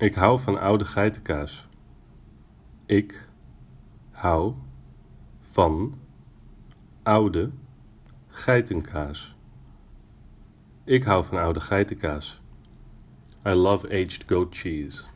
Ik hou van oude geitenkaas. Ik hou van oude geitenkaas. Ik hou van oude geitenkaas. I love aged goat cheese.